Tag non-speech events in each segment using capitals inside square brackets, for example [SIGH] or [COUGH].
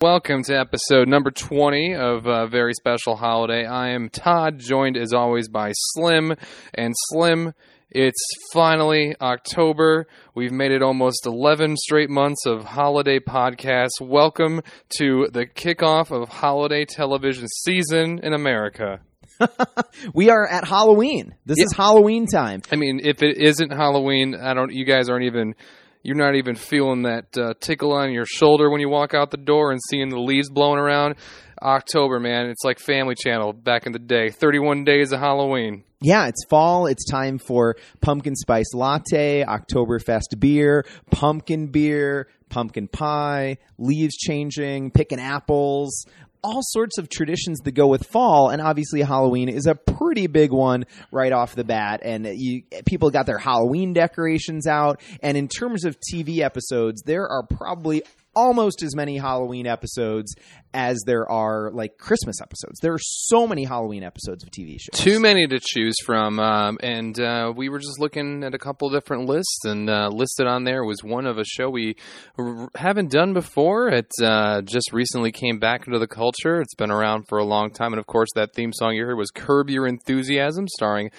Welcome to episode number 20 of uh, Very Special Holiday. I am Todd, joined as always by Slim. And Slim, it's finally October. We've made it almost 11 straight months of holiday podcasts. Welcome to the kickoff of holiday television season in America. [LAUGHS] we are at Halloween. This Yeah. is Halloween time. I mean, if it isn't Halloween, I don't. You guys aren't even. You're not even feeling that uh, tickle on your shoulder when you walk out the door and seeing the leaves blowing around. October, man, it's like Family Channel back in the day. 31 days of Halloween. Yeah, it's fall. It's time for pumpkin spice latte, Oktoberfest beer, pumpkin beer, pumpkin pie, leaves changing, picking apples. All sorts of traditions that go with fall, and obviously Halloween is a pretty big one right off the bat. And you, people got their Halloween decorations out. And in terms of TV episodes, there are probably almost as many Halloween episodes as there are like Christmas episodes. There are so many Halloween episodes of TV shows. Too many to choose from, um, and uh, we were just looking at a couple different lists, and uh, listed on there was one of a show we r- haven't done before. It uh, just recently came back into the culture. It's been around for a long time, and of course, that theme song you heard was "Curb Your Enthusiasm," starring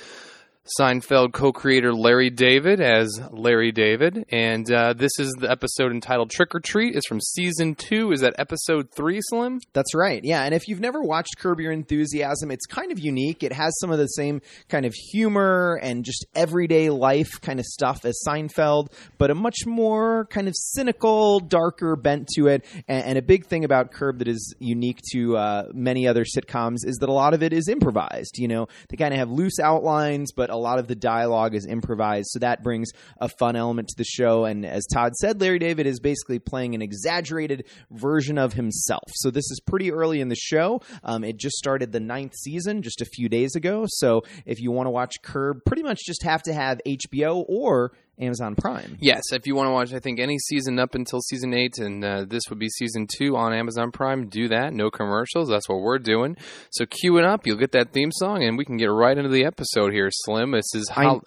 Seinfeld co-creator Larry David as Larry David, and uh, this is the episode entitled "Trick or Treat." It's from season two. Is that episode three, Slim? That's right. Yeah. And if you've never watched Curb Your Enthusiasm, it's kind of unique. It has some of the same kind of humor and just everyday life kind of stuff as Seinfeld, but a much more kind of cynical, darker bent to it. And, and a big thing about Curb that is unique to uh, many other sitcoms is that a lot of it is improvised. You know, they kind of have loose outlines, but a lot of the dialogue is improvised. So that brings a fun element to the show. And as Todd said, Larry David is basically playing an exaggerated version of himself. So this is pretty early in the show. Um, it just started the ninth season just a few days ago. So if you want to watch Curb, pretty much just have to have HBO or Amazon Prime. Yes, if you want to watch, I think any season up until season eight, and uh, this would be season two on Amazon Prime. Do that, no commercials. That's what we're doing. So cue it up. You'll get that theme song, and we can get right into the episode here. Slim, this is how.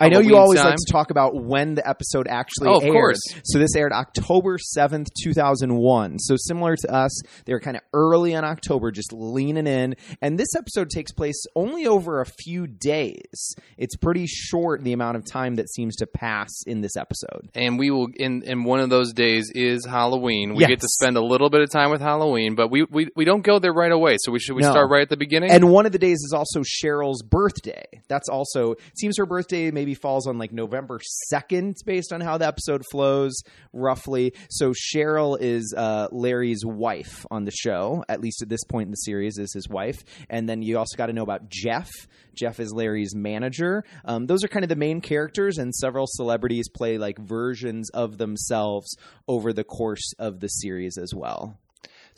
I know you always time. like to talk about when the episode actually Oh, of aired. course. So this aired October 7th, 2001. So similar to us, they were kind of early in October, just leaning in. And this episode takes place only over a few days. It's pretty short, the amount of time that seems to pass in this episode. and we will in in one of those days is Halloween. We get to spend a little bit of time with Halloween, but we we, we don't go there right away. So we should we No. start right at the beginning. And one of the days is also Cheryl's birthday. That's also it seems her birthday maybe falls on like November second, based on how the episode flows roughly. So Cheryl is uh, Larry's wife on the show, at least at this point in the series, is his wife. And then you also got to know about Jeff. Jeff is Larry's manager. Um, those are kind of the main characters, and several celebrities play like versions of themselves over the course of the series as well.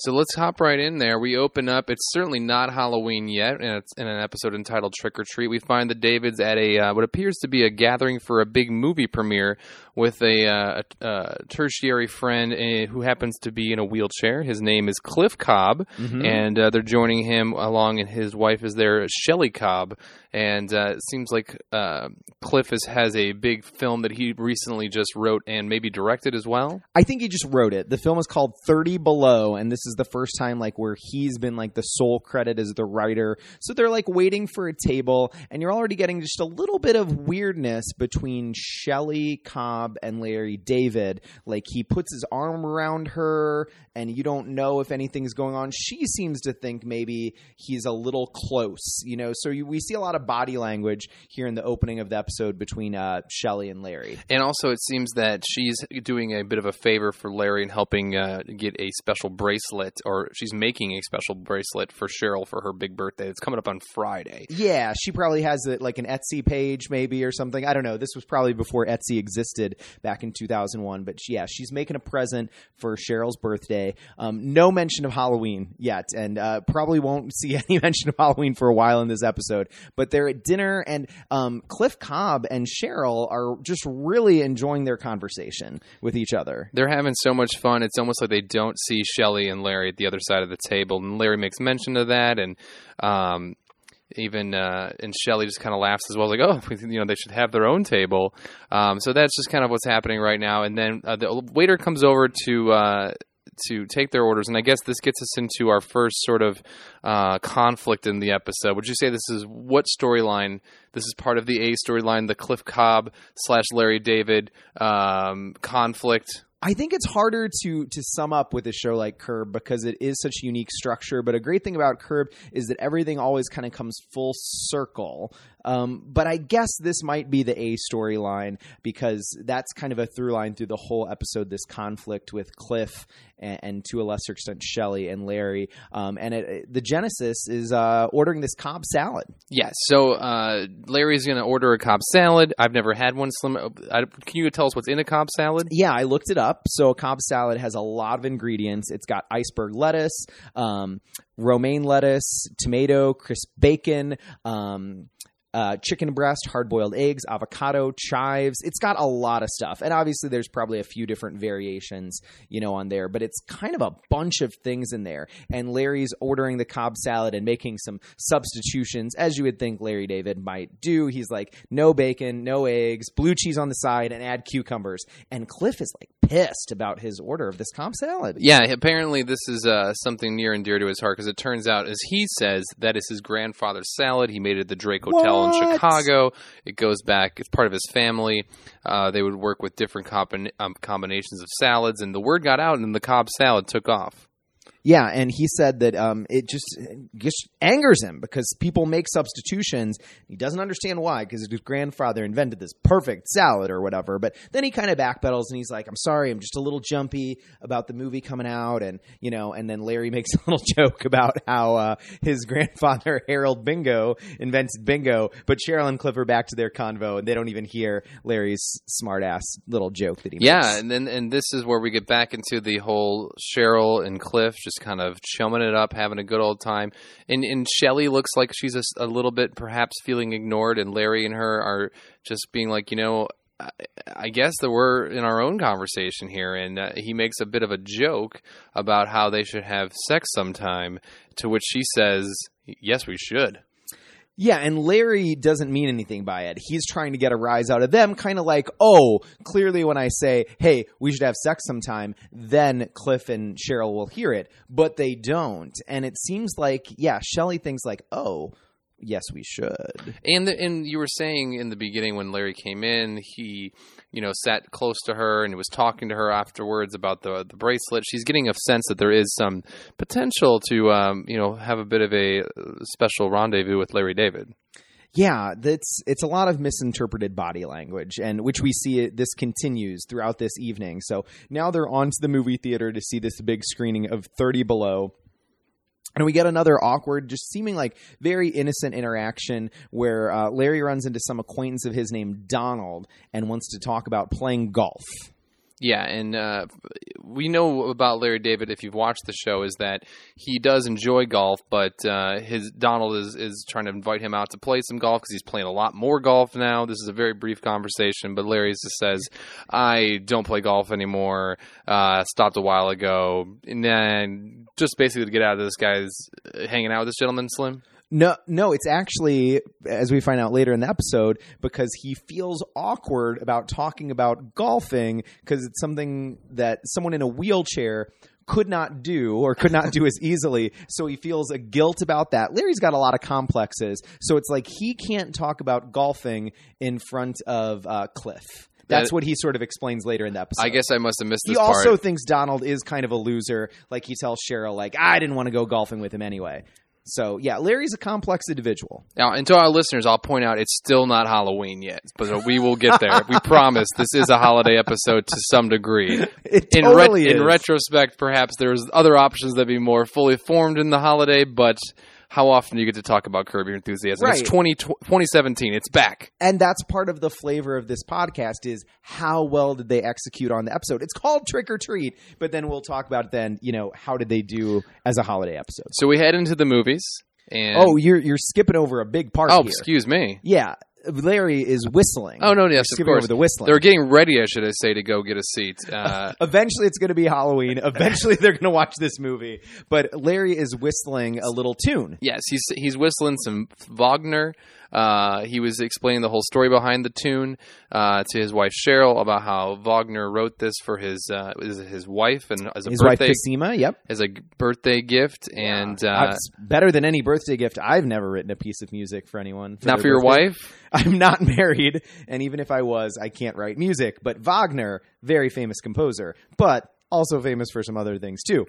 So let's hop right in there. We open up. It's certainly not Halloween yet, and it's in an episode entitled "Trick or Treat." We find the Davids at a uh, what appears to be a gathering for a big movie premiere with a, uh, a, a tertiary friend uh, who happens to be in a wheelchair. His name is Cliff Cobb, and uh, they're joining him along, and his wife is there, Shelley Cobb. And uh, it seems like uh, Cliff is, has a big film that he recently just wrote and maybe directed as well. I think he just wrote it. The film is called 30 Below, and this is the first time like where he's been like the sole credit as the writer. So they're like waiting for a table, and you're already getting just a little bit of weirdness between Shelley Cobb and Larry David. Like he puts his arm around her, and you don't know if anything's going on. She seems to think maybe he's a little close, you know. So you, we see a lot of body language here in the opening of the episode between uh, Shelley and Larry. And also, it seems that she's doing a bit of a favor for Larry and helping uh, get a special bracelet, or she's making a special bracelet for Cheryl for her big birthday. It's coming up on Friday. Yeah, she probably has it like an Etsy page, maybe or something. I don't know. This was probably before Etsy existed back in 2001. But yeah, she's making a present for Cheryl's birthday. Um, no mention of Halloween yet, and uh, probably won't [LAUGHS] see any mention of Halloween for a while in this episode. But they're at dinner, and um, Cliff Cobb and Cheryl are just really enjoying their conversation with each other. They're having so much fun. It's almost like they don't see Shelley and Larry at the other side of the table. And Larry makes mention of that, and um, even uh, and Shelly just kind of laughs as well, like, "Oh, [LAUGHS] you know, they should have their own table." Um, so that's just kind of what's happening right now. And then uh, the waiter comes over to uh, to take their orders, and I guess this gets us into our first sort of uh, conflict in the episode. Would you say this is what storyline? This is part of the A storyline, the Cliff Cobb slash Larry David um, conflict. I think it's harder to to sum up with a show like Curb because it is such a unique structure. But a great thing about Curb is that everything always kind of comes full circle. Um, but I guess this might be the A storyline because that's kind of a through line through the whole episode. This conflict with Cliff and, and to a lesser extent Shelley and Larry. Um, and it, the genesis is uh, ordering this Cobb salad. Yes. So uh, Larry's going to order a Cobb salad. I've never had one. Slim, I, can you tell us what's in a Cobb salad? Yeah, I looked it up. So a Cobb salad has a lot of ingredients. It's got iceberg lettuce, um, romaine lettuce, tomato, crisp bacon. Um, uh, chicken breast, hard boiled eggs, avocado, chives. It's got a lot of stuff. And obviously, there's probably a few different variations, you know, on there, but it's kind of a bunch of things in there. And Larry's ordering the Cobb salad and making some substitutions, as you would think Larry David might do. He's like, no bacon, no eggs, blue cheese on the side, and add cucumbers. And Cliff is like pissed about his order of this Cobb salad. Yeah, apparently, this is uh, something near and dear to his heart because it turns out, as he says, that is his grandfather's salad. He made it at the Drake Hotel in What? Chicago. It goes back; it's part of his family. Uh, they would work with different combin- um, combinations of salads, and the word got out, and the Cobb salad took off. Yeah, and he said that um, it just just angers him because people make substitutions. He doesn't understand why because his grandfather invented this perfect salad or whatever. But then he kind of backpedals and he's like, "I'm sorry, I'm just a little jumpy about the movie coming out," and you know. And then Larry [LAUGHS] makes a little joke about how uh, his [LAUGHS] grandfather Harold Bingo invented bingo, but Cheryl and Cliff are back to their convo and they don't even hear Larry's smart ass little joke that he makes Yeah, makes. and then and this is where we get back into the whole Cheryl and Cliff just kind of chumming it up, having a good old time. And and Shelly looks like she's a little bit perhaps feeling ignored, and Larry and her are just being like, you know. I- I guess that we're in our own conversation here, and uh, he makes a bit of a joke about how they should have sex sometime. To which she says, "Yes, we should." Yeah, and Larry doesn't mean anything by it. He's trying to get a rise out of them, kind of like, oh, clearly when I say, hey, we should have sex sometime, then Cliff and Cheryl will hear it. But they don't. And it seems like, yeah, Shelley thinks like, oh, yes, we should. And the, and you were saying in the beginning when Larry came in, he you know sat close to her and was talking to her afterwards about the the bracelet. She's getting a sense that there is some potential to um, you know have a bit of a uh, special rendezvous with Larry David. Yeah, that's it's a lot of misinterpreted body language, and which we see it, this continues throughout this evening. So now they're on to the movie theater to see this big screening of Thirty Below. And we get another awkward, just seeming like very innocent interaction where uh, Larry runs into some acquaintance of his named Donald and wants to talk about playing golf. Yeah, and uh, we know about Larry David if you've watched the show is that he does enjoy golf, but uh, his Donald is is trying to invite him out to play some golf because he's playing a lot more golf now. This is a very brief conversation, but Larry just says, "I don't play golf anymore. Uh, stopped a while ago," and then just basically to get out of this guy's uh, hanging out with this gentleman, Slim. No, no, it's actually, as we find out later in the episode, because he feels awkward about talking about golfing because it's something that someone in a wheelchair could not do or could not do as [LAUGHS] easily. So he feels a guilt about that. Larry's got a lot of complexes. So it's like he can't talk about golfing in front of uh, Cliff. That's what he sort of explains later in the episode. I guess I must have missed this. he also part. thinks Donald is kind of a loser. Like he tells Cheryl, like, I didn't want to go golfing with him anyway. So yeah, Larry's a complex individual. Now, and to our listeners, I'll point out it's still not Halloween yet, but we will get there. we [LAUGHS] promise this is a holiday episode to some degree. It In, totally ret- in retrospect, perhaps there's other options that be more fully formed in the holiday, but how often do you get to talk about Curb Your Enthusiasm? Right. It's 20, 2017. It's back. and that's part of the flavor of this podcast is how well did they execute on the episode. It's called Trick or Treat, but then we'll talk about then, you know, how did they do as a holiday episode. So we head into the movies. And Oh, you're you're skipping over a big part oh, here. excuse me. Yeah, Larry is whistling. Oh no, yes, of course. over the whistling. They're getting ready, I should I say, to go get a seat. Uh, [LAUGHS] Eventually, it's going to be Halloween. Eventually, they're going to watch this movie. But Larry is whistling a little tune. Yes, he's he's whistling some Wagner. Uh, he was explaining the whole story behind the tune uh, to his wife Cheryl about how Wagner wrote this for his uh, his wife and as a His wife birthday Cosima, yep. as a birthday gift, and Uh, better than any birthday gift. I've never written a piece of music for anyone. not for your birthday. wife. [LAUGHS] I'm not married, and even if I was, I can't write music. But Wagner, very famous composer, but also famous for some other things too.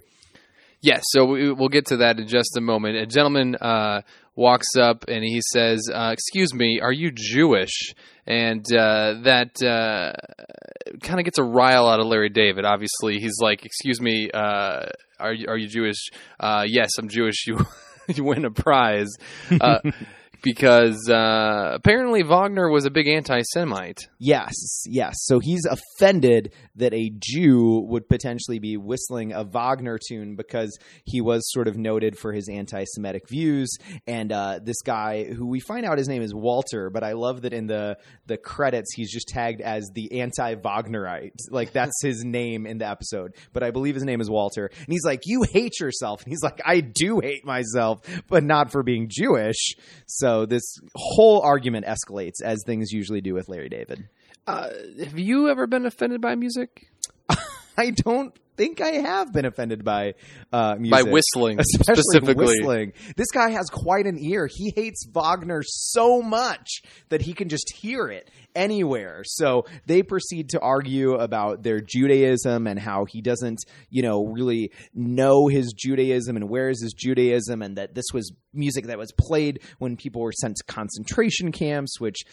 Yes, so we, we'll get to that in just a moment. A gentleman uh, walks up and he says, uh, "Excuse me, are you Jewish?" And uh, that uh, kind of gets a rile out of Larry David. Obviously, he's like, "Excuse me, uh, are you, are you Jewish?" Uh, yes, I'm Jewish. You [LAUGHS] you win a prize. Because uh, apparently Wagner was a big anti-Semite. Yes, yes. So he's offended that a Jew would potentially be whistling a Wagner tune because he was sort of noted for his anti Semitic views. And uh, this guy, who we find out his name is Walter, but I love that in the, the credits he's just tagged as the anti Wagnerite. Like that's his [LAUGHS] name in the episode. But I believe his name is Walter. And he's like, You hate yourself. And he's like, I do hate myself, but not for being Jewish. So this whole argument escalates as things usually do with Larry David. Uh, have you ever been offended by music? I don't think I have been offended by uh, By whistling, [LAUGHS] Especially specifically. whistling. This guy has quite an ear. He hates Wagner so much that he can just hear it anywhere. So they proceed to argue about their Judaism and how he doesn't, you know, really know his Judaism and where is his Judaism and that this was music that was played when people were sent to concentration camps, which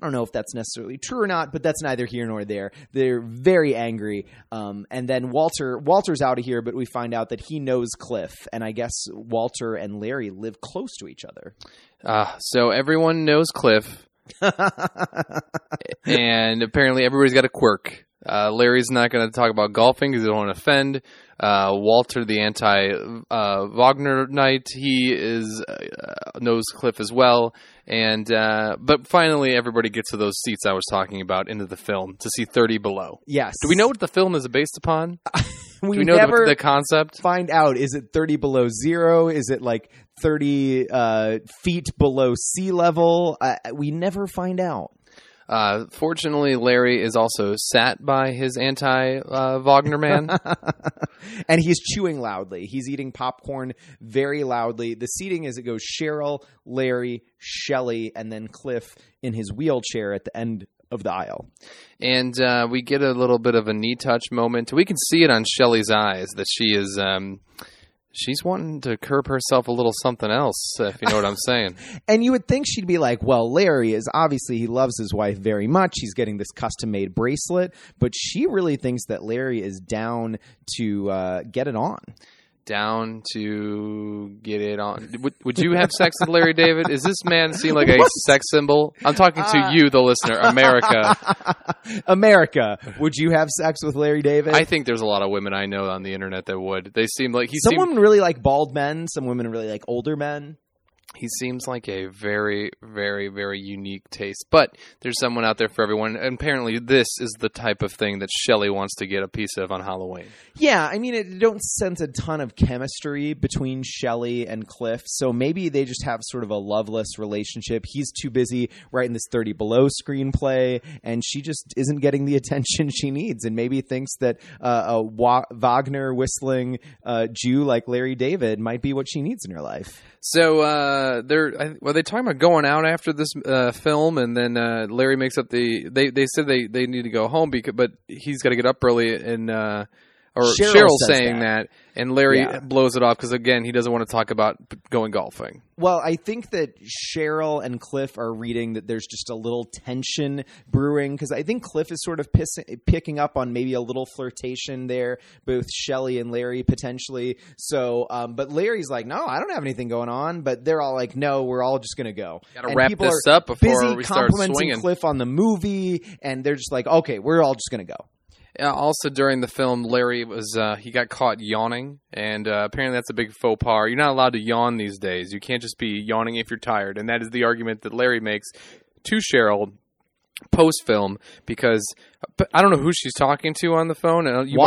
I don't know if that's necessarily true or not, but that's neither here nor there. They're very angry, um, and then Walter Walter's out of here, but we find out that he knows Cliff, and I guess Walter and Larry live close to each other. Uh, so everyone knows Cliff, [LAUGHS] and apparently everybody's got a quirk. Uh, Larry's not going to talk about golfing because he don't want to offend. Uh, Walter, the anti uh, Wagnerite, he is uh, knows Cliff as well. And uh, but finally, everybody gets to those seats I was talking about into the film to see Thirty Below. Yes. Do we know what the film is based upon? [LAUGHS] We, Do we know never the, the concept? find out. Is it thirty below zero? Is it like thirty uh, feet below sea level? Uh, we never find out. Uh, fortunately, Larry is also sat by his anti uh, Wagner [LAUGHS] man. and he's chewing loudly. He's eating popcorn very loudly. The seating is it goes Cheryl, Larry, Shelley, and then Cliff in his wheelchair at the end of the aisle. and uh, we get a little bit of a knee touch moment. We can see it on Shelley's eyes that she is um, she's wanting to curb herself a little something else, if you know what I'm [LAUGHS] saying. And you would think she'd be like, well, Larry is obviously he loves his wife very much. He's getting this custom made bracelet, but she really thinks that Larry is down to uh, get it on. Down to get it on. Would, would you have sex with Larry David? Is this man seem like a What? sex symbol? I'm talking to Uh, you, the listener, America. [LAUGHS] America, would you have sex with Larry David? I think there's a lot of women I know on the internet that would. They seem like he some seemed, women really like bald men. Some women really like older men. He seems like a very, very, very unique taste. But there's someone out there for everyone. And apparently, this is the type of thing that Shelley wants to get a piece of on Halloween. Yeah, I mean, it don't sense a ton of chemistry between Shelley and Cliff, so maybe they just have sort of a loveless relationship. He's too busy writing this 30 Below screenplay, and she just isn't getting the [LAUGHS] attention she needs, and maybe thinks that uh, a Wa- Wagner whistling uh, Jew like Larry David might be what she needs in her life. So uh, they're I- were they talking about going out after this uh, film, and then uh, Larry makes up the they they said they, they need to go home because but he's got to get up early and uh, or Cheryl Cheryl, saying that. that. and Larry Yeah. blows it off because again he doesn't want to talk about going golfing. Well, I think that Cheryl and Cliff are reading that there's just a little tension brewing because I think Cliff is sort of picking up on maybe a little flirtation there, both Shelley and Larry potentially. So, um, but Larry's like, no, I don't have anything going on. But they're all like, no, we're all just gonna go. Got to And wrap people this are up before Busy we start complimenting swinging. Cliff on the movie, and they're just like, okay, we're all just gonna go. Uh, also, during the film, Larry was uh, he got caught yawning, and uh, apparently that's a big faux pas. You're not allowed to yawn these days. You can't just be yawning if you're tired, and that is the argument that Larry makes to Cheryl post film because uh, I don't know who she's talking to on the phone. And you might-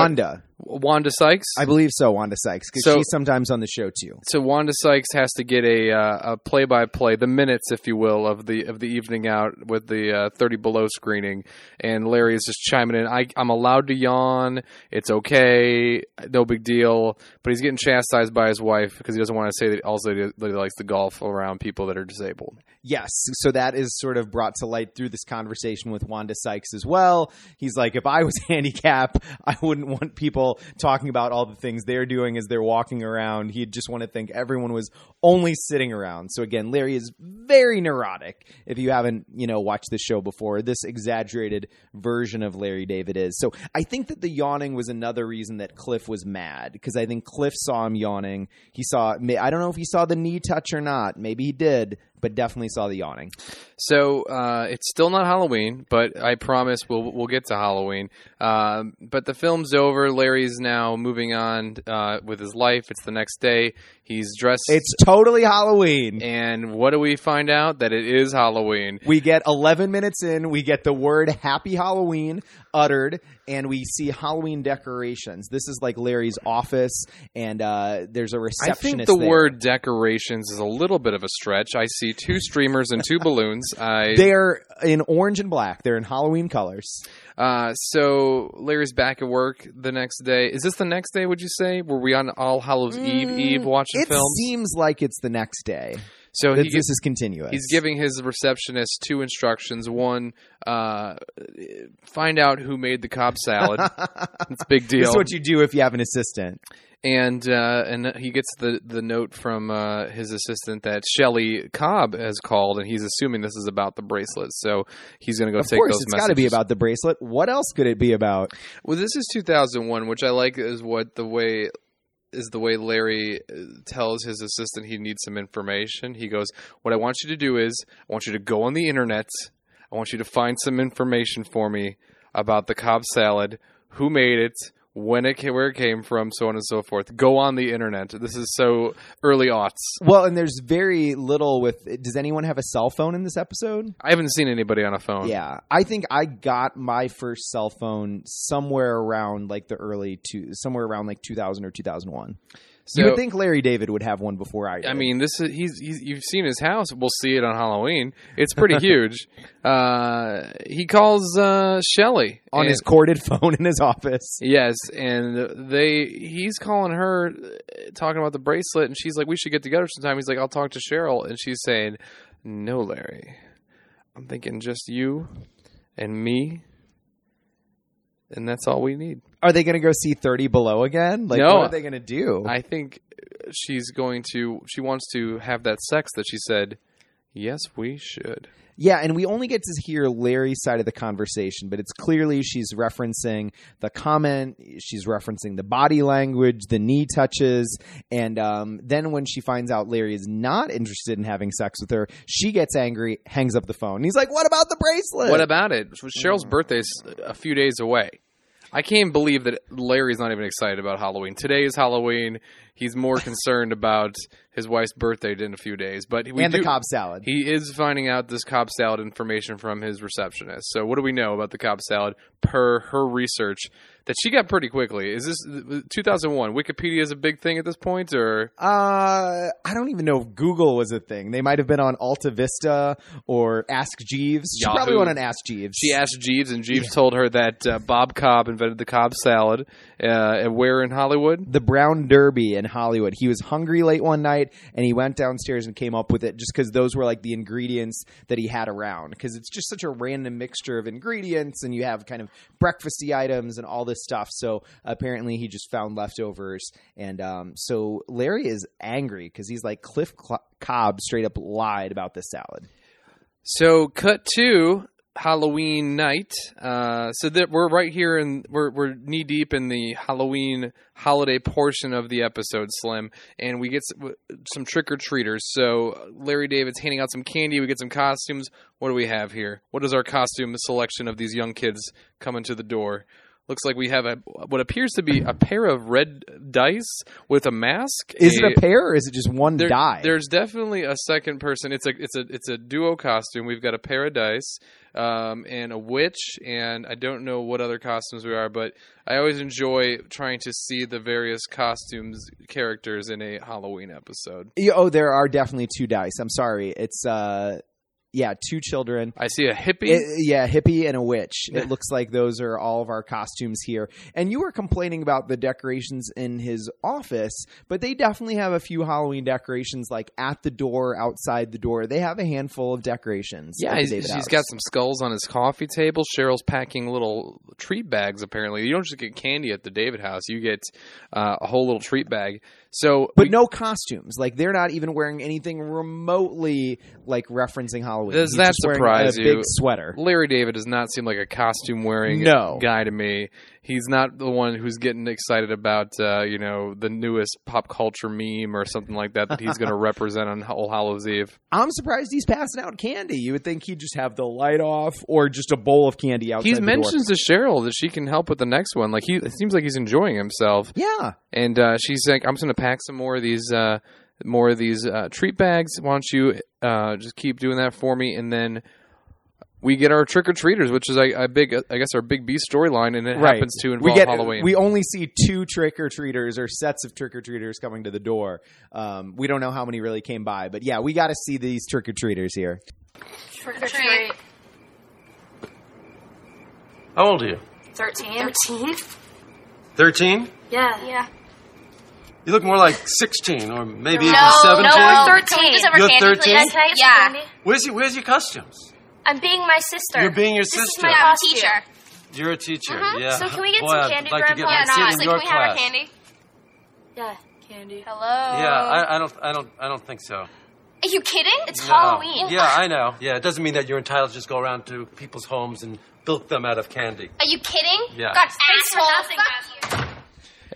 Wanda. Sykes. I believe so, Wanda Sykes, because So- she's sometimes on the show too. so Wanda Sykes has to get a uh, a play by play, the minutes, if you will, of the of the evening out with the uh, thirty below screening, and Larry is just chiming in. I, I'm allowed to yawn. It's okay, no big deal. But he's getting chastised by his wife because he doesn't want to say that also that he likes to golf around people that are disabled. Yes, so that is sort of brought to light through this conversation with Wanda Sykes as well. He's like, if I was [LAUGHS] handicapped, I wouldn't want people talking about all the things they're doing as they're walking around. He'd just want to think everyone was only sitting around. So again, Larry is very neurotic. If you haven't, you know, watched the show before, this exaggerated version of Larry David is. So I think that the yawning was another reason that Cliff was mad because I think Cliff saw him yawning. He saw, I don't know if he saw the knee touch or not. Maybe he did, but definitely saw the yawning. So uh, it's still not Halloween, but I promise we'll we'll get to Halloween. Um, but the film's over. Larry's now moving on uh, with his life. It's the next day. He's dressed. It's totally Halloween. and what do we find out? That it is Halloween. We get 11 minutes in, we get the word Happy Halloween uttered, and we see Halloween decorations. This is like Larry's office, and uh, there's a receptionist. I think the there. word decorations is a little bit of a stretch. I see two streamers and two [LAUGHS] balloons. I They're in orange and black. They're in Halloween colors. uh, so Larry's back at work the next day. Is this the next day? Would you say? Were we on All Hallows Eve Eve watching Mm, It films? seems like it's the next day. so This, he this is continuous. He's giving his receptionist two instructions. One, uh, find out who made the Cobb salad. [LAUGHS] it's a big This deal. is what you do if you have an assistant. and uh, and he gets the the note from uh, his assistant that Shelly Cobb has called, and he's assuming this is about the bracelet. So he's going to go Of take course, those it's messages. got to be about the bracelet. What else could it be about? Well, this is 2001, which I like is what the way is the way Larry uh, tells his assistant he needs some information. He goes, "What I want you to do is I want you to go on the internet. I want you to find some information for me about the Cobb salad, who made it." When it came, where it came from, so on and so forth. Go on the internet. This is so early aughts. Well, and there's very little with. Does anyone have a cell phone in this episode? I haven't seen anybody on a phone. Yeah, I think I got my first cell phone somewhere around like the early two, somewhere around like 2000 or 2001. So, you would think Larry David would have one before I. Did. I mean, this is he's, he's you've seen his house. We'll see it on Halloween. It's pretty [LAUGHS] huge. Uh, he calls uh, Shelly on and- his corded [LAUGHS] phone in his office. Yes, and they he's calling her, talking about the bracelet, and she's like, "We should get together sometime." He's like, "I'll talk to Cheryl," and she's saying, "No, Larry, I'm thinking just you and me, and that's all we need." Are they going to go see 30 Below again? Like, No. what are they going to do? I think she's going to. She wants to have that sex that she said. Yes, we should. Yeah, and we only get to hear Larry's side of the conversation, but it's clearly she's referencing the comment, she's referencing the body language, the knee touches, and um, then when she finds out Larry is not interested in having sex with her, she gets angry, hangs up the phone. And he's like, "What about the bracelet?" What about it? Cheryl's birthday's a few days away. I can't believe that Larry's not even excited about Halloween. Today is Halloween. He's more concerned about his wife's birthday in a few days. But we and do, the Cobb salad. He is finding out this Cobb salad information from his receptionist. So what do we know about the Cobb salad per her research that she got pretty quickly? Is this 2001? Wikipedia is a big thing at this point, or Uh, I don't even know if Google was a thing. They might have been on Alta Vista or Ask Jeeves. She Yahoo. probably went on Ask Jeeves. she asked Jeeves, and Jeeves told her that uh, Bob Cobb invented the Cobb salad. Uh, and where in Hollywood? the Brown Derby in Hollywood. He was hungry late one night and he went downstairs and came up with it just because those were like the ingredients that he had around. Because it's just such a random mixture of ingredients and you have kind of breakfasty items and all this stuff. So apparently he just found leftovers. And um, so Larry is angry because he's like, Cliff Cl- Cobb straight up lied about this salad. So, cut to Halloween night. Uh, so that we're right here, and we're we're knee deep in the Halloween holiday portion of the episode, Slim, and we get some, some trick or treaters. So Larry David's handing out some candy. We get some costumes. What do we have here? What is our costume selection of these young kids coming to the door? Looks like we have a what appears to be a pair of red dice with a mask. Is it a pair or is it just one there- die? There's definitely a second person. It's a it's a it's a duo costume. We've got a pair of dice um, and a witch, and I don't know what other costumes we are, but I always enjoy trying to see the various costumes characters in a Halloween episode. Oh, there are definitely two dice. I'm sorry. It's uh, yeah, two children. I see a hippie. It- yeah, hippie and a witch. It looks like those are all of our costumes here. And you were complaining about the decorations in his office, but they definitely have a few Halloween decorations, like at the door, outside the door. They have a handful of decorations. yeah, he's, he's got some skulls on his coffee table. Cheryl's packing little treat bags. Apparently, you don't just get candy at the David house; you get uh, a whole little treat bag. So, But we- no costumes. Like they're not even wearing anything remotely like referencing Halloween. Does He's that surprise a you? big sweater. Larry David does not seem like a costume wearing No. guy to me. He's not the one who's getting excited about uh, you know the newest pop culture meme or something like that that he's going [LAUGHS] to represent on All Hallows Eve. I'm surprised he's passing out candy. You would think he'd just have the light off or just a bowl of candy outside He the door. mentions to Cheryl that she can help with the next one. Like he, it seems like he's enjoying himself, Yeah. and uh, she's like, "I'm just going to pack some more of these." Uh, more of these uh, treat bags. Why don't you uh, just keep doing that for me, and then we get our trick or treaters, which is a, a big, I guess, our big B storyline, and it happens to involve we get, Halloween. We only see two trick or treaters or sets of trick or treaters coming to the door. Um, we don't know how many really came by, but yeah, we got to see these trick or treaters here. Trick or treat. How old are you? 13. 13? 13? Yeah. Yeah. You look more like 16 or maybe even 17. no, we're 13. Can we just have our You're 13? please? Can I have some Yeah. Where's your, where's your costumes? I'm being my sister. You're being your This is sister. my I'm a teacher. You're a teacher. Mhm. Yeah. So can we get Boy, some I'd candy, like to get Grandpa? Yeah, no, in can we have our candy? Yeah, candy. Hello. Yeah, I, I don't, I don't, I don't think so. Are you kidding? It's No. Halloween. Yeah, I know. [LAUGHS] Yeah, it doesn't mean that you're entitled to just go around to people's homes and bilk them out of candy. Are you kidding? Yeah. God, Thanks for asshole. nothing, Fuck Matthew.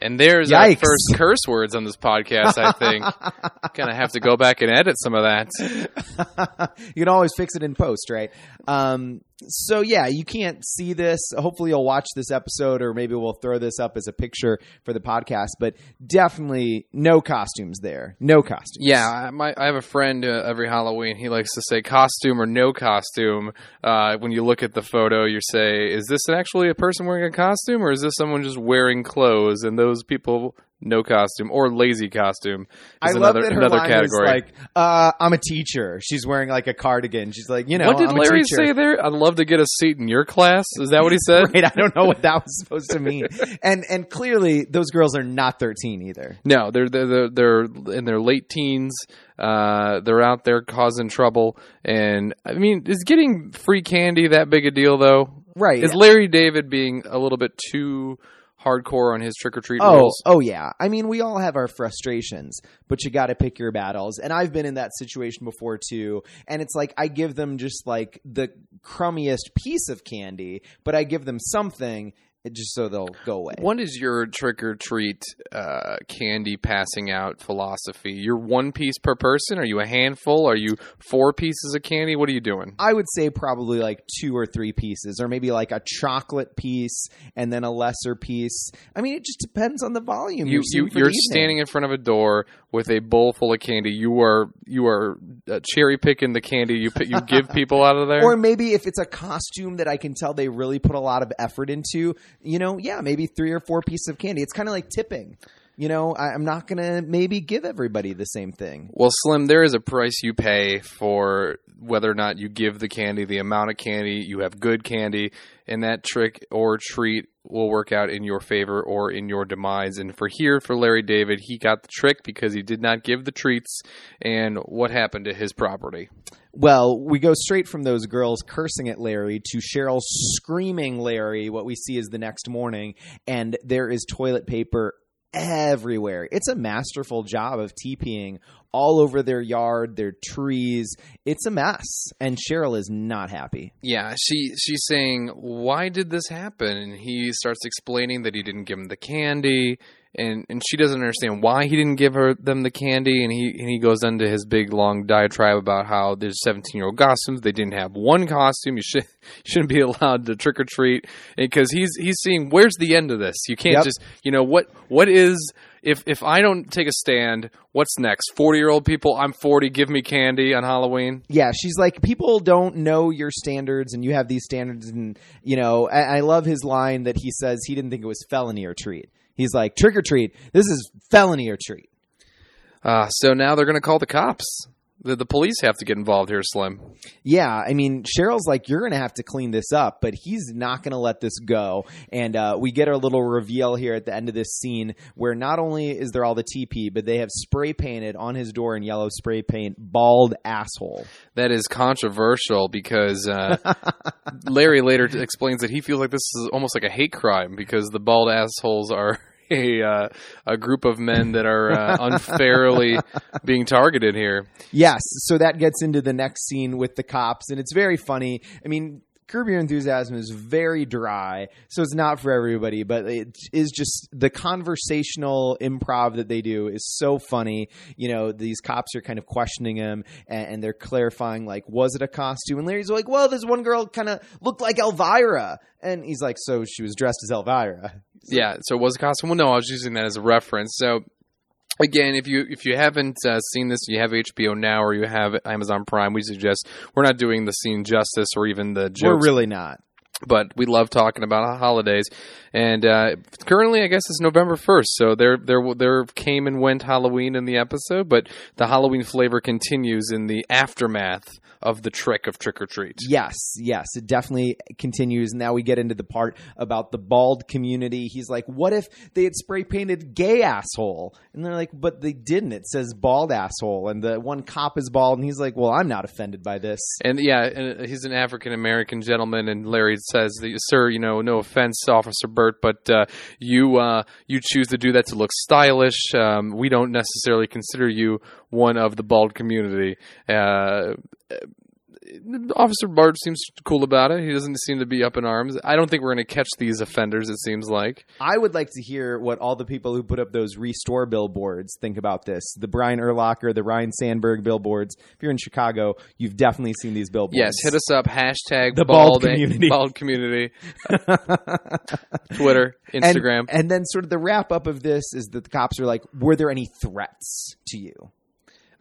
And there's our first curse words on this podcast, I think. [LAUGHS] Gonna have to go back and edit some of that. [LAUGHS] you can always fix it in post, right? Um, so yeah, you can't see this. Hopefully, you'll watch this episode, or maybe we'll throw this up as a picture for the podcast. But definitely no costumes there. No costumes. Yeah, I, my, I have a friend uh, every Halloween. He likes to say costume or no costume. Uh, when you look at the photo, you say, is this actually a person wearing a costume or is this someone just wearing clothes? And those people, no costume or lazy costume I is love another, that her another line category. is like, uh, "I'm a teacher." She's wearing like a cardigan. She's like, you know, what did I'm Larry say there? I'd love to get a seat in your class. Is that what he said? [LAUGHS] Right, I don't know what that was supposed to mean. [LAUGHS] and and clearly those girls are not 13 either. No, they're they're they're, they're in their late teens. Uh, they're out there causing trouble, and I mean, is getting free candy that big a deal though? Right. Is Larry David being a little bit too hardcore on his trick or treat Oh, rules? oh yeah. I mean, we all have our frustrations, but you got to pick your battles. And I've been in that situation before too. And it's like I give them just like the crummiest piece of candy, but I give them something just so they'll go away. What is your trick or treat uh, candy passing out philosophy? You're one piece per person? Are you a handful? Are you four pieces of candy? What are you doing? I would say probably like two or three pieces, or maybe like a chocolate piece and then a lesser piece. I mean, it just depends on the volume. You, you're, you, you're standing in front of a door with a bowl full of candy. You are you are uh, cherry picking the candy you you give [LAUGHS] people out of there. Or maybe if it's a costume that I can tell they really put a lot of effort into, you know, yeah, maybe three or four pieces of candy. It's kind of like tipping. You know, I, I'm not going to maybe give everybody the same thing. Well, Slim, there is a price you pay for whether or not you give the candy, the amount of candy, you have good candy, and that trick or treat will work out in your favor or in your demise. And for here, for Larry David, he got the trick because he did not give the treats. And what happened to his property? Well, we go straight from those girls cursing at Larry to Cheryl screaming Larry. What we see is the next morning, and there is toilet paper everywhere. It's a masterful job of TPing all over their yard, their trees. It's a mess, and Cheryl is not happy. Yeah, she she's saying, "Why did this happen?" And he starts explaining that he didn't give him the candy, and and she doesn't understand why he didn't give her them the candy, and he and he goes into his big long diatribe about how there's 17 year old costumes. They didn't have one costume. You should [LAUGHS] shouldn't be allowed to trick or treat because he's he's seeing where's the end of this. You can't Yep. just you know what what is if if I don't take a stand, what's next? 40 year old people, I'm 40, give me candy on Halloween. Yeah, she's like, people don't know your standards, and you have these standards. And you know, I, I love his line that he says he didn't think it was felony or treat. He's like, trick or treat. This is felony or treat. Uh, so now they're going to call the cops. The, the police have to get involved here, Slim. Yeah, I mean, Cheryl's like, you're going to have to clean this up, but he's not going to let this go. And uh, we get our little reveal here at the end of this scene where not only is there all the TP, but they have spray painted on his door in yellow spray paint, bald asshole. That is controversial because uh, Larry later explains that he feels like this is almost like a hate crime because the bald assholes are [LAUGHS] a uh, a group of men that are uh, [LAUGHS] unfairly being targeted here. Yes, so that gets into the next scene with the cops, and it's very funny. I mean, Curb Your Enthusiasm is very dry, so it's not for everybody, but it is just the conversational improv that they do is so funny. You know, these cops are kind of questioning him, and, and they're clarifying, like, was it a costume? And Larry's like, well, this one girl kind of looked like Elvira. And he's like, so she was dressed as Elvira. Yeah, so it was a costume. Well, no, I was using that as a reference. So again, if you if you haven't uh, seen this, you have HBO now or you have Amazon Prime. We suggest we're not doing the scene justice or even the jokes. We're really not. But we love talking about holidays. And uh, currently, I guess it's November first, so there there there came and went Halloween in the episode, but the Halloween flavor continues in the aftermath of the trick of trick or treat. Yes, yes, it definitely continues. Now we get into the part about the bald community. He's like, "What if they had spray painted gay asshole?" And they're like, "But they didn't. It says bald asshole." And the one cop is bald, and he's like, "Well, I'm not offended by this." And yeah, and he's an African American gentleman, and Larry says, "Sir, you know, no offense, Officer Burt, but uh, you uh, you choose to do that to look stylish. Um, we don't necessarily consider you one of the bald community." Uh, Officer Bart seems cool about it. He doesn't seem to be up in arms. I don't think we're going to catch these offenders. It seems like. I would like to hear what all the people who put up those restore billboards think about this. The Brian Urlacher, the Ryan Sandberg billboards. If you're in Chicago, you've definitely seen these billboards. Yes, hit us up. Hashtag The bald bald community. Bald community. [LAUGHS] Twitter, [LAUGHS] And- Instagram. And, then sort of the wrap up of this is that the cops are like, "Were there any threats to you?"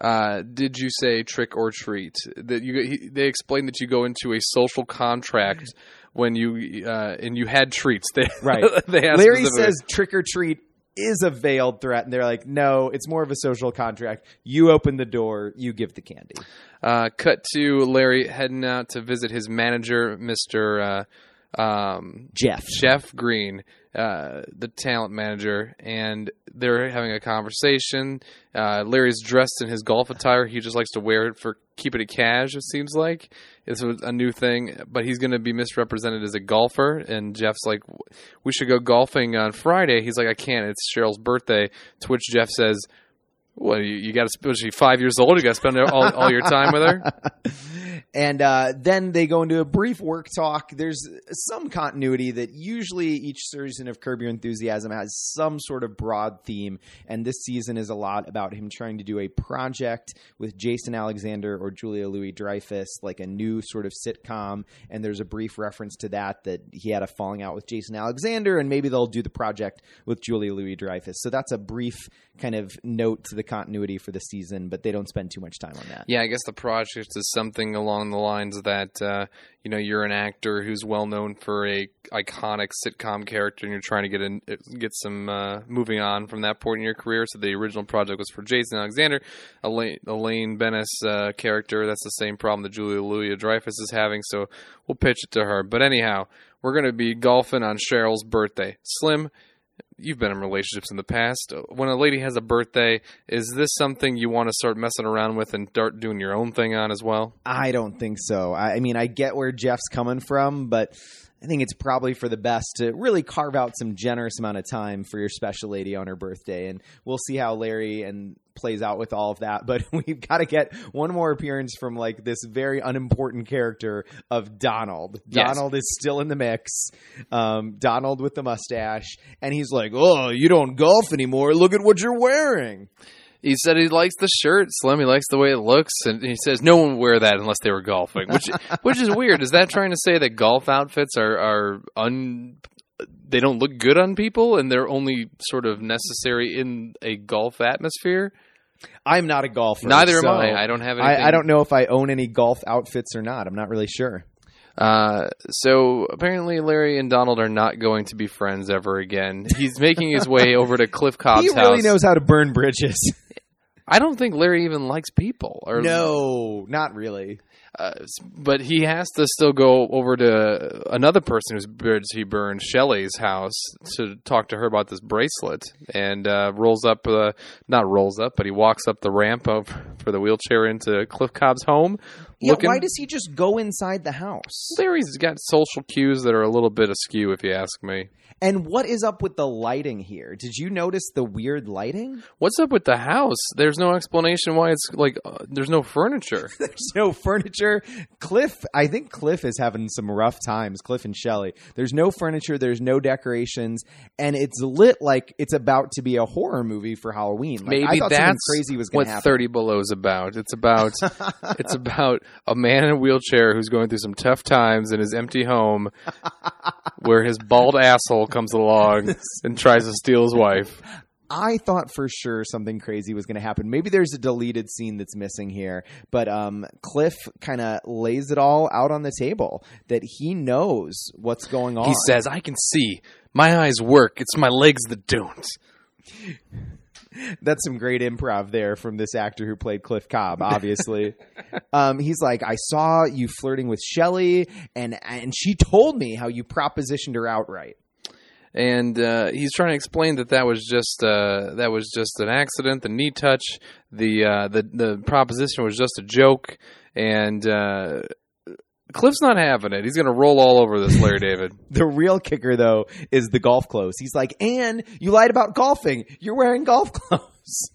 Uh, did you say trick or treat? That you he, they explained that you go into a social contract when you uh, and you had treats. [LAUGHS] They, Right. [LAUGHS] they Larry says trick or treat is a veiled threat, and they're like, no, it's more of a social contract. You open the door, you give the candy. Uh, cut to Larry heading out to visit his manager, Mister uh, um, Jeff. Jeff Green, uh, the talent manager, and they're having a conversation. Uh, Larry's dressed in his golf attire. He just likes to wear it for keep it cash. It seems like it's a new thing, but he's going to be misrepresented as a golfer. And Jeff's like, "We should go golfing on Friday." He's like, "I can't. It's Cheryl's birthday." To which Jeff says. well, you, you got to? Was she five years old? You got to spend all, all your time with her. [LAUGHS] And uh, then they go into a brief work talk. There's some continuity that usually each season of Curb Your Enthusiasm has some sort of broad theme, and this season is a lot about him trying to do a project with Jason Alexander or Julia Louis Dreyfus, like a new sort of sitcom. And there's a brief reference to that that he had a falling out with Jason Alexander, and maybe they'll do the project with Julia Louis Dreyfus. So that's a brief kind of note to the continuity for the season, but they don't spend too much time on that. Yeah, I guess the project is something along the lines that uh, you know you're an actor who's well known for a iconic sitcom character, and you're trying to get in, get some uh, moving on from that point in your career. So the original project was for Jason Alexander, Elaine, Elaine Benes uh, character. That's the same problem that Julia Louis Dreyfus is having. So we'll pitch it to her. But anyhow, we're going to be golfing on Cheryl's birthday. Slim, you've been in relationships in the past. When a lady has a birthday, is this something you want to start messing around with and start doing your own thing on as well? I don't think so. I, I mean, I get where Jeff's coming from, but I think it's probably for the best to really carve out some generous amount of time for your special lady on her birthday, and we'll see how Larry and plays out with all of that. But [LAUGHS] we've got to get one more appearance from like this very unimportant character of Donald. Yes. Donald is still in the mix. Um, Donald with the mustache, and he's like, "Oh, you don't golf anymore. Look at what you're wearing." He said he likes the shirt, Slim. He likes the way it looks, and he says no one would wear that unless they were golfing, which [LAUGHS] which is weird. Is that trying to say that golf outfits are are un they don't look good on people and they're only sort of necessary in a golf atmosphere? I'm not a golfer. Neither am I. I don't have anything. I, I don't know if I own any golf outfits or not. I'm not really sure. Uh, so apparently, Larry and Donald are not going to be friends ever again. He's making his way over to Cliff [LAUGHS] Cobb's he really house. knows how to burn bridges. I don't think Larry even likes people. Or no, not really. uh, but he has to still go over to another person whose bridge he burned, Shelley's house, to talk to her about this bracelet. And uh, rolls up, uh, not rolls up, but he walks up the ramp up for the wheelchair into Cliff Cobb's home. Yeah, looking- why does he just go inside the house? Larry's got social cues that are a little bit askew, if you ask me. And what is up with the lighting here? Did you notice the weird lighting? What's up with the house? There's no explanation why it's like uh, there's no furniture. [LAUGHS] There's no furniture. Cliff, I think Cliff is having some rough times. Cliff and Shelly. There's no furniture. There's no decorations, and it's lit like it's about to be a horror movie for Halloween. Like, Maybe I thought something that's crazy was what happen. Thirty Below is about. It's about [LAUGHS] it's about a man in a wheelchair who's going through some tough times in his empty home, where his bald asshole comes along [LAUGHS] and tries to steal his wife. I thought for sure something crazy was going to happen. Maybe there's a deleted scene that's missing here, but um, Cliff kind of lays it all out on the table that he knows what's going on. He says, "I can see. My eyes work. It's my legs that don't." That's some great improv there from this actor who played Cliff Cobb, obviously. [LAUGHS] um, he's like, I saw you flirting with Shelley, and and she told me how you propositioned her outright. And uh, he's trying to explain that that was just uh, that was just an accident. The knee touch, the uh, the the proposition was just a joke, and uh, Cliff's not having it. He's going to roll all over this, Larry David. [LAUGHS] The real kicker, though, is the golf clothes. He's like, and you lied about golfing. You're wearing golf [LAUGHS] clothes.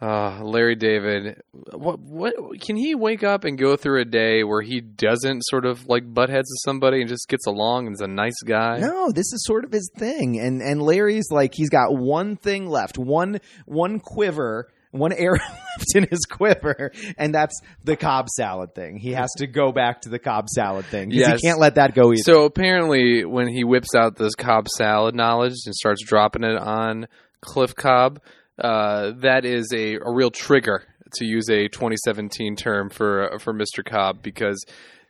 Uh, Larry David, what what can he wake up and go through a day where he doesn't sort of like butt heads with somebody and just gets along and is a nice guy? No, this is sort of his thing. And and Larry's like he's got one thing left, one one quiver, one [LAUGHS] arrow left in his quiver, and that's the Cobb salad thing. He has to go back to the Cobb salad thing. 'cause Yes. He can't let that go either. So apparently, when he whips out this Cobb salad knowledge and starts dropping it on Cliff Cobb, uh, that is a, a real trigger to use a 2017 term for for Mr. Cobb because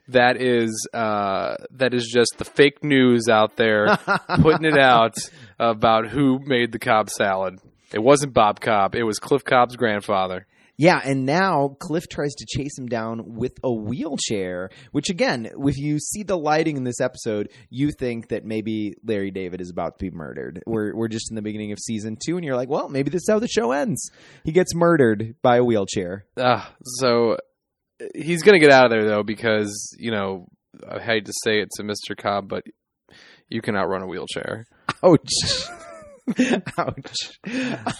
that is uh, that is just the fake news out there [LAUGHS] putting it out about who made the Cobb salad. It wasn't Bob Cobb. It was Cliff Cobb's grandfather. Yeah, and now Cliff tries to chase him down with a wheelchair, which again, if you see the lighting in this episode, you think that maybe Larry David is about to be murdered. We're we're just in the beginning of season 2 and you're like, "Well, maybe this is how the show ends." He gets murdered by a wheelchair. Uh, so he's going to get out of there though because you know I hate to say it to Mr. Cobb, but you can outrun a wheelchair. Ouch. [LAUGHS] [LAUGHS] Ouch.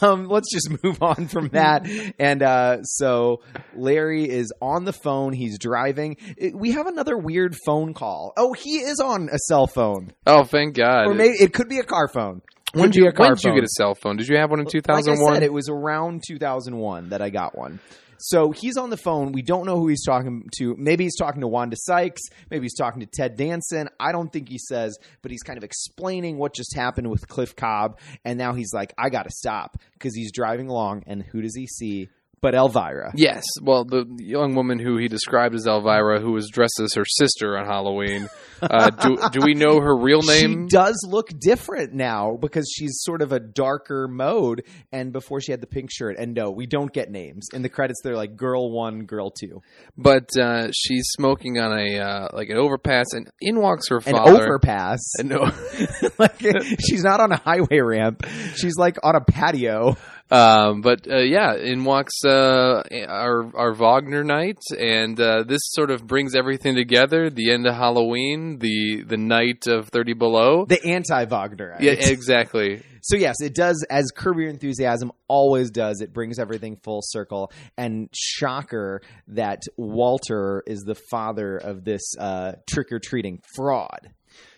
Um, let's just move on from that. And uh, so Larry is on the phone. He's driving. It- we have another weird phone call. Oh, he is on a cell phone, Oh, thank God! or maybe it could be a car phone. when did you, a car when did you get a cell phone? Did you have one in Like 2001? I said, it was around 2001 that I got one. So he's on the phone. We don't know who he's talking to. Maybe he's talking to Wanda Sykes. Maybe he's talking to Ted Danson. I don't think he says, but he's kind of explaining what just happened with Cliff Cobb. And now he's like, I got to stop because he's driving along. And who does he see? But Elvira. Yes. Well, the young woman who he described as Elvira, who was dressed as her sister on Halloween. Uh, do do we know her real name? She does look different now because she's sort of a darker mode. And before she had the pink shirt. And no, we don't get names. In the credits, they're like girl one, girl two. but uh, she's smoking on a uh, like an overpass, and in walks her father. An overpass. And no, [LAUGHS] like she's not on a highway ramp. She's like on a patio. Um, but uh, yeah, in walks uh, our our Wagnerite, and uh, this sort of brings everything together. The end of Halloween, the the night of Thirty Below. The anti-Wagner. yeah, exactly. [LAUGHS] So yes, it does as Curb Your Enthusiasm always does. It brings everything full circle. And shocker that Walter is the father of this uh, trick or treating fraud.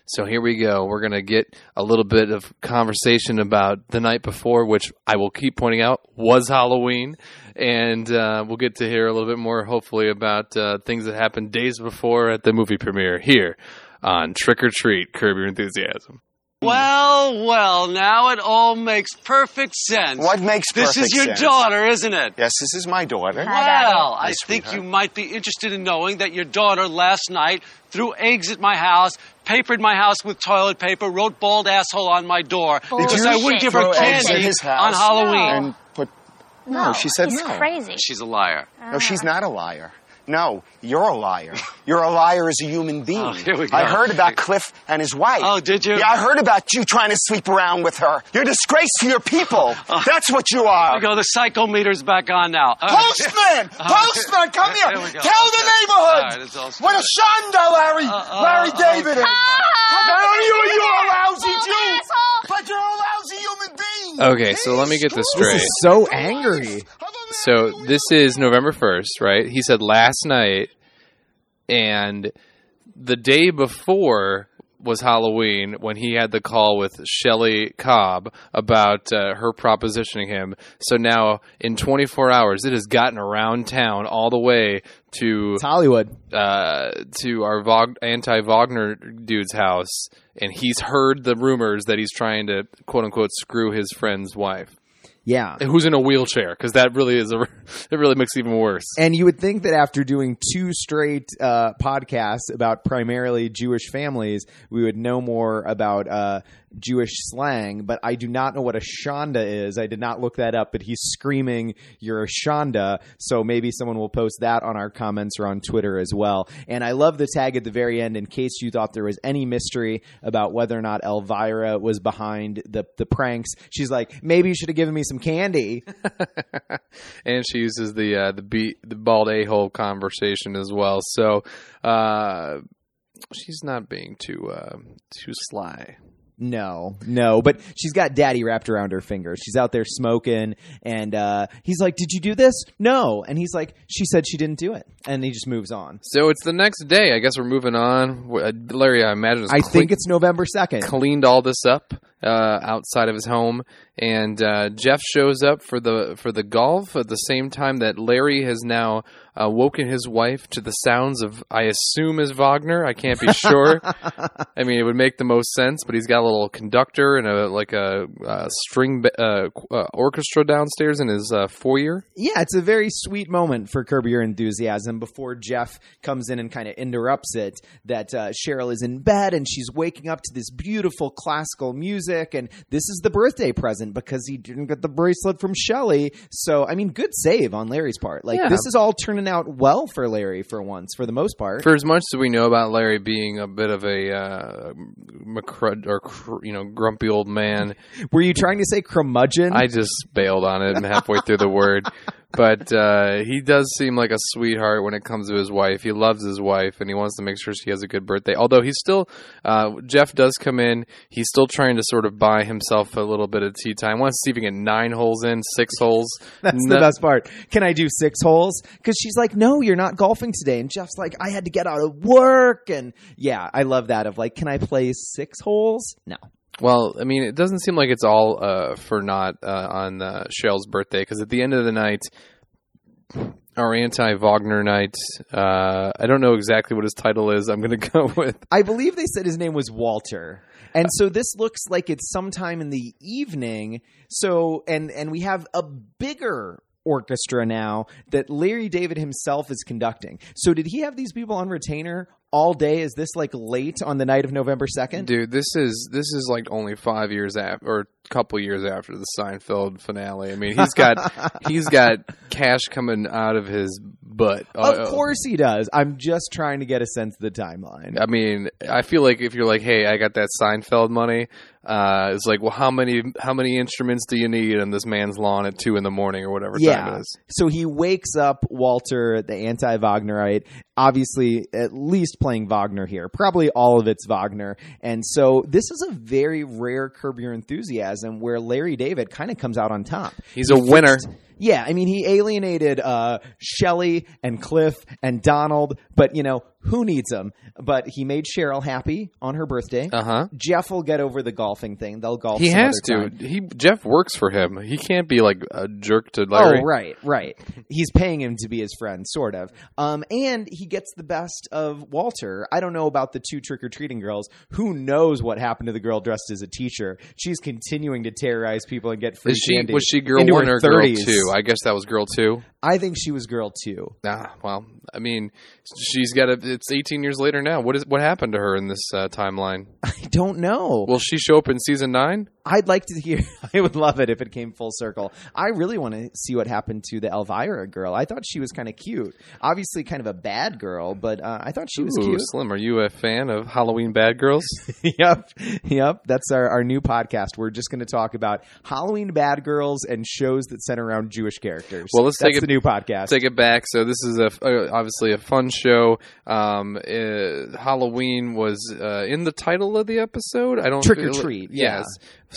So here we go. We're going to get a little bit of conversation about the night before, which I will keep pointing out was Halloween. And uh, we'll get to hear a little bit more, hopefully, about uh, things that happened days before at the movie premiere here on Trick or Treat Curb Your Enthusiasm. Well, well, now it all makes perfect sense. What makes This perfect is your sense? daughter, isn't it? Yes, this is my daughter. Well, I Hi, think sweetheart. you might be interested in knowing that your daughter last night threw eggs at my house, papered my house with toilet paper, wrote bald asshole on my door because I wouldn't give her throw candy his on house Halloween. And put. No, she said he's no. crazy. She's a liar. No, she's ah. not a liar. No, you're a liar. You're a liar as a human [LAUGHS] being. Oh, here we go. I heard about Cliff and his wife. Oh, did you? Yeah, I heard about you trying to sleep around with her. You're a disgrace to your people. [LAUGHS] That's what you are. Here are. we go. The psychometer's back on now. All right. Postman! [LAUGHS] Postman, come Here here! we go. Tell the neighborhood! All right, it's all what a shanda, Larry! uh, Larry uh, David! okay. No, you, you're a lousy Jew! asshole. But you're a lousy human being! Okay, so let me get this straight. This straight. is so angry. So this is November 1st, right? He said last night, and the day before was Halloween when he had the call with Shelley Cobb about uh, her propositioning him. So now, in 24 hours, it has gotten around town all the way to It's Hollywood. uh, to our Vog- anti-Wagner dude's house, and he's heard the rumors that he's trying to quote unquote screw his friend's wife, Yeah. who's in a wheelchair, because that really is a [LAUGHS] it really makes it even worse. And you would think that after doing two straight uh, podcasts about primarily Jewish families, we would know more about uh, Jewish slang. But I do not know what a shanda is. I did not look that up. But he's screaming, "You're a shanda!" So maybe someone will post that on our comments or on Twitter as well. And I love the tag at the very end, in case you thought there was any mystery about whether or not Elvira was behind the the pranks. She's like, "Maybe you should have given me some candy." [LAUGHS] and she uses the uh, the beat the bald a hole conversation as well. So uh, she's not being too uh, too sly. No, no, but she's got daddy wrapped around her finger. She's out there smoking, and uh, he's like, Did you do this? No. And he's like, She said she didn't do it. And he just moves on. So it's the next day. I guess we're moving on. Uh, Larry, I imagine, I think it's November 2nd. cleaned all this up uh, outside of his home, and uh, Jeff shows up for the for the golf at the same time that Larry has now uh, woken his wife to the sounds of I assume is Wagner. I can't be sure. [LAUGHS] I mean, it would make the most sense, but he's got a little conductor and a like a, uh string uh, uh, orchestra downstairs in his uh, foyer. Yeah, it's a very sweet moment for Curb Your Enthusiasm before Jeff comes in and kind of interrupts it. That uh, Cheryl is in bed and she's waking up to this beautiful classical music, and this is the birthday present because he didn't get the bracelet from Shelley. So, I mean, good save on Larry's part. Like, Yeah. this is all turning out well for Larry for once, for the most part. For as much as we know about Larry being a bit of a uh, macrud or cr- you know grumpy old man, Were you trying to say curmudgeon? I just bailed on it halfway through the word. [LAUGHS] But uh, he does seem like a sweetheart when it comes to his wife. He loves his wife and he wants to make sure she has a good birthday. Although he's still, uh, Jeff does come in. He's still trying to sort of buy himself a little bit of tee time. Wants to see if he can get nine holes in, six holes. [LAUGHS] That's No- the best part. Can I do six holes? Because she's like, no, you're not golfing today. And Jeff's like, I had to get out of work. And yeah, I love that of like, can I play six holes? No. Well, I mean, it doesn't seem like it's all uh, for naught uh, on uh, Cheryl's birthday because at the end of the night, our anti-Wagnerite. Uh, I don't know exactly what his title is. I'm going [LAUGHS] to go with I believe they said his name was Walter. And so this looks like it's sometime in the evening. So and and we have a bigger orchestra now that Larry David himself is conducting. So did he have these people on retainer all day? Is this like late on the night of November 2nd? Dude, this is this is like only five years after, or a couple years after the Seinfeld finale. I mean, he's got [LAUGHS] he's got cash coming out of his butt. Of Uh, course he does. I'm just trying to get a sense of the timeline. I mean, I feel like if you're like, "Hey, I got that Seinfeld money," uh, it's like, "Well, how many how many instruments do you need on this man's lawn at two in the morning or whatever time it is?" So he wakes up Walter, the anti Wagnerite, obviously at least playing Wagner here. Probably all of it's Wagner. And so this is a very rare Curb Your Enthusiasm where Larry David kind of comes out on top. He's a winner. Yeah, I mean, he alienated uh, Shelley and Cliff and Donald, but you know who needs him? But he made Cheryl happy on her birthday. Uh huh. Jeff will get over the golfing thing. They'll golf. He has to. time. He Jeff works for him. He can't be like a jerk to Larry. Oh, right, right. He's paying him to be his friend, sort of. Um, and he gets the best of Walter. I don't know about the two trick or treating girls. Who knows what happened to the girl dressed as a teacher? She's continuing to terrorize people and get free Is she candy. was she girl one or girl two? I guess that was girl two. I think she was girl two. Ah, well, I mean, she's got a. It's 18 years later now. What is what happened to her in this uh, timeline? I don't know. Will she show up in season nine? I'd like to hear. [LAUGHS] I would love it if it came full circle. I really want to see what happened to the Elvira girl. I thought she was kind of cute. Obviously, kind of a bad girl, but uh, I thought she was Ooh, cute. Slim, are you a fan of Halloween Bad Girls? [LAUGHS] yep, yep. That's our, our new podcast. We're just going to talk about Halloween bad girls and shows that center around Jewish characters. Well, let's That's take it- the new podcast. Take it back. So this is a uh, obviously a fun show. Um, uh, Halloween was uh, in the title of the episode. I don't Trick or treat, yeah.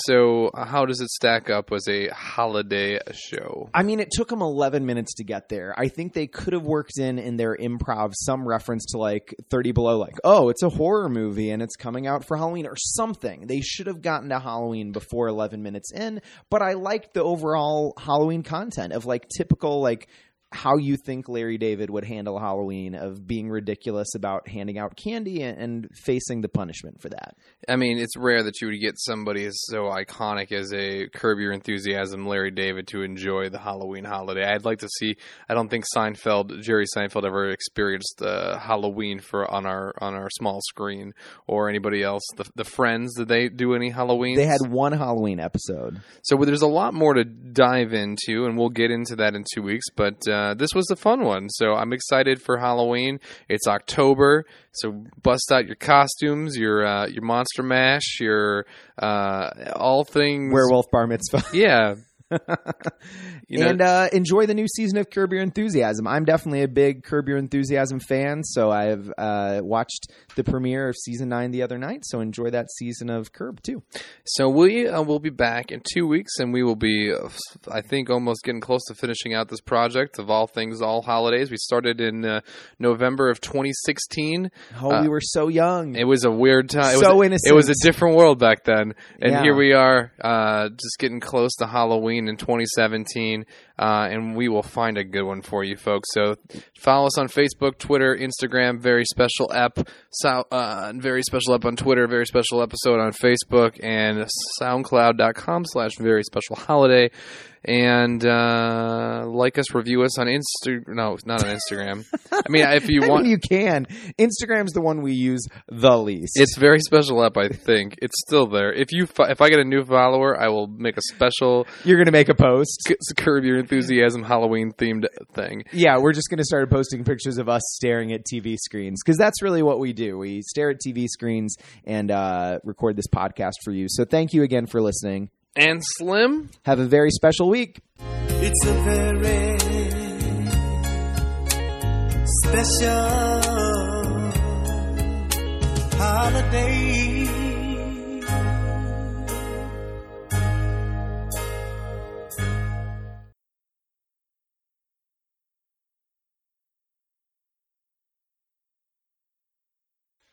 So uh, how does it stack up as a holiday show? I mean, it took them 11 minutes to get there. I think they could have worked in in their improv some reference to like 30 Below, like, oh, it's a horror movie and it's coming out for Halloween or something. They should have gotten to Halloween before 11 minutes in, but I liked the overall Halloween content of like typical, like, how you think Larry David would handle Halloween of being ridiculous about handing out candy and, facing the punishment for that. I mean, it's rare that you would get somebody as so iconic as a Curb Your Enthusiasm, Larry David, to enjoy the Halloween holiday. I'd like to see. I don't think Seinfeld, Jerry Seinfeld, ever experienced uh, Halloween for on our on our small screen, or anybody else. The, the Friends, did they do any Halloween? They had one Halloween episode. So there's a lot more to dive into, and we'll get into that in two weeks. But uh, this was a fun one, so I'm excited for Halloween. It's October, so bust out your costumes, your uh, your Monster Mash, your uh, all things Werewolf Bar Mitzvah. [LAUGHS] Yeah, [LAUGHS] you know, and uh, enjoy the new season of Curb Your Enthusiasm. I'm definitely a big Curb Your Enthusiasm fan, so I've uh, watched the premiere of season nine the other night. So enjoy that season of Curb too. So we uh, will be back in two weeks, and we will be, uh, I think, almost getting close to finishing out this project of all things, all holidays. We started in uh, November of 2016. Oh, Uh, we were so young. It was a weird time. It So was, innocent. It was a different world back then, and Yeah. here we are, uh, just getting close to Halloween in 2017, uh, and we will find a good one for you, folks. So follow us on Facebook, Twitter, Instagram. Very special app, so, uh, very special app on Twitter. Very special episode on Facebook and SoundCloud.com/slash Very Special Holiday. And uh, like us, review us on Insta. No, not on Instagram. I mean, if you [LAUGHS] want, you can. Instagram's the one we use the least. It's very special app. I think it's still there. If you fo- if I get a new follower, I will make a special You're going to make a post. c- curb your enthusiasm Halloween themed thing. Yeah, we're just going to start posting pictures of us staring at TV screens because that's really what we do. We stare at TV screens and uh, record this podcast for you. So thank you again for listening. And Slim, Have a very special week. It's a very special holiday.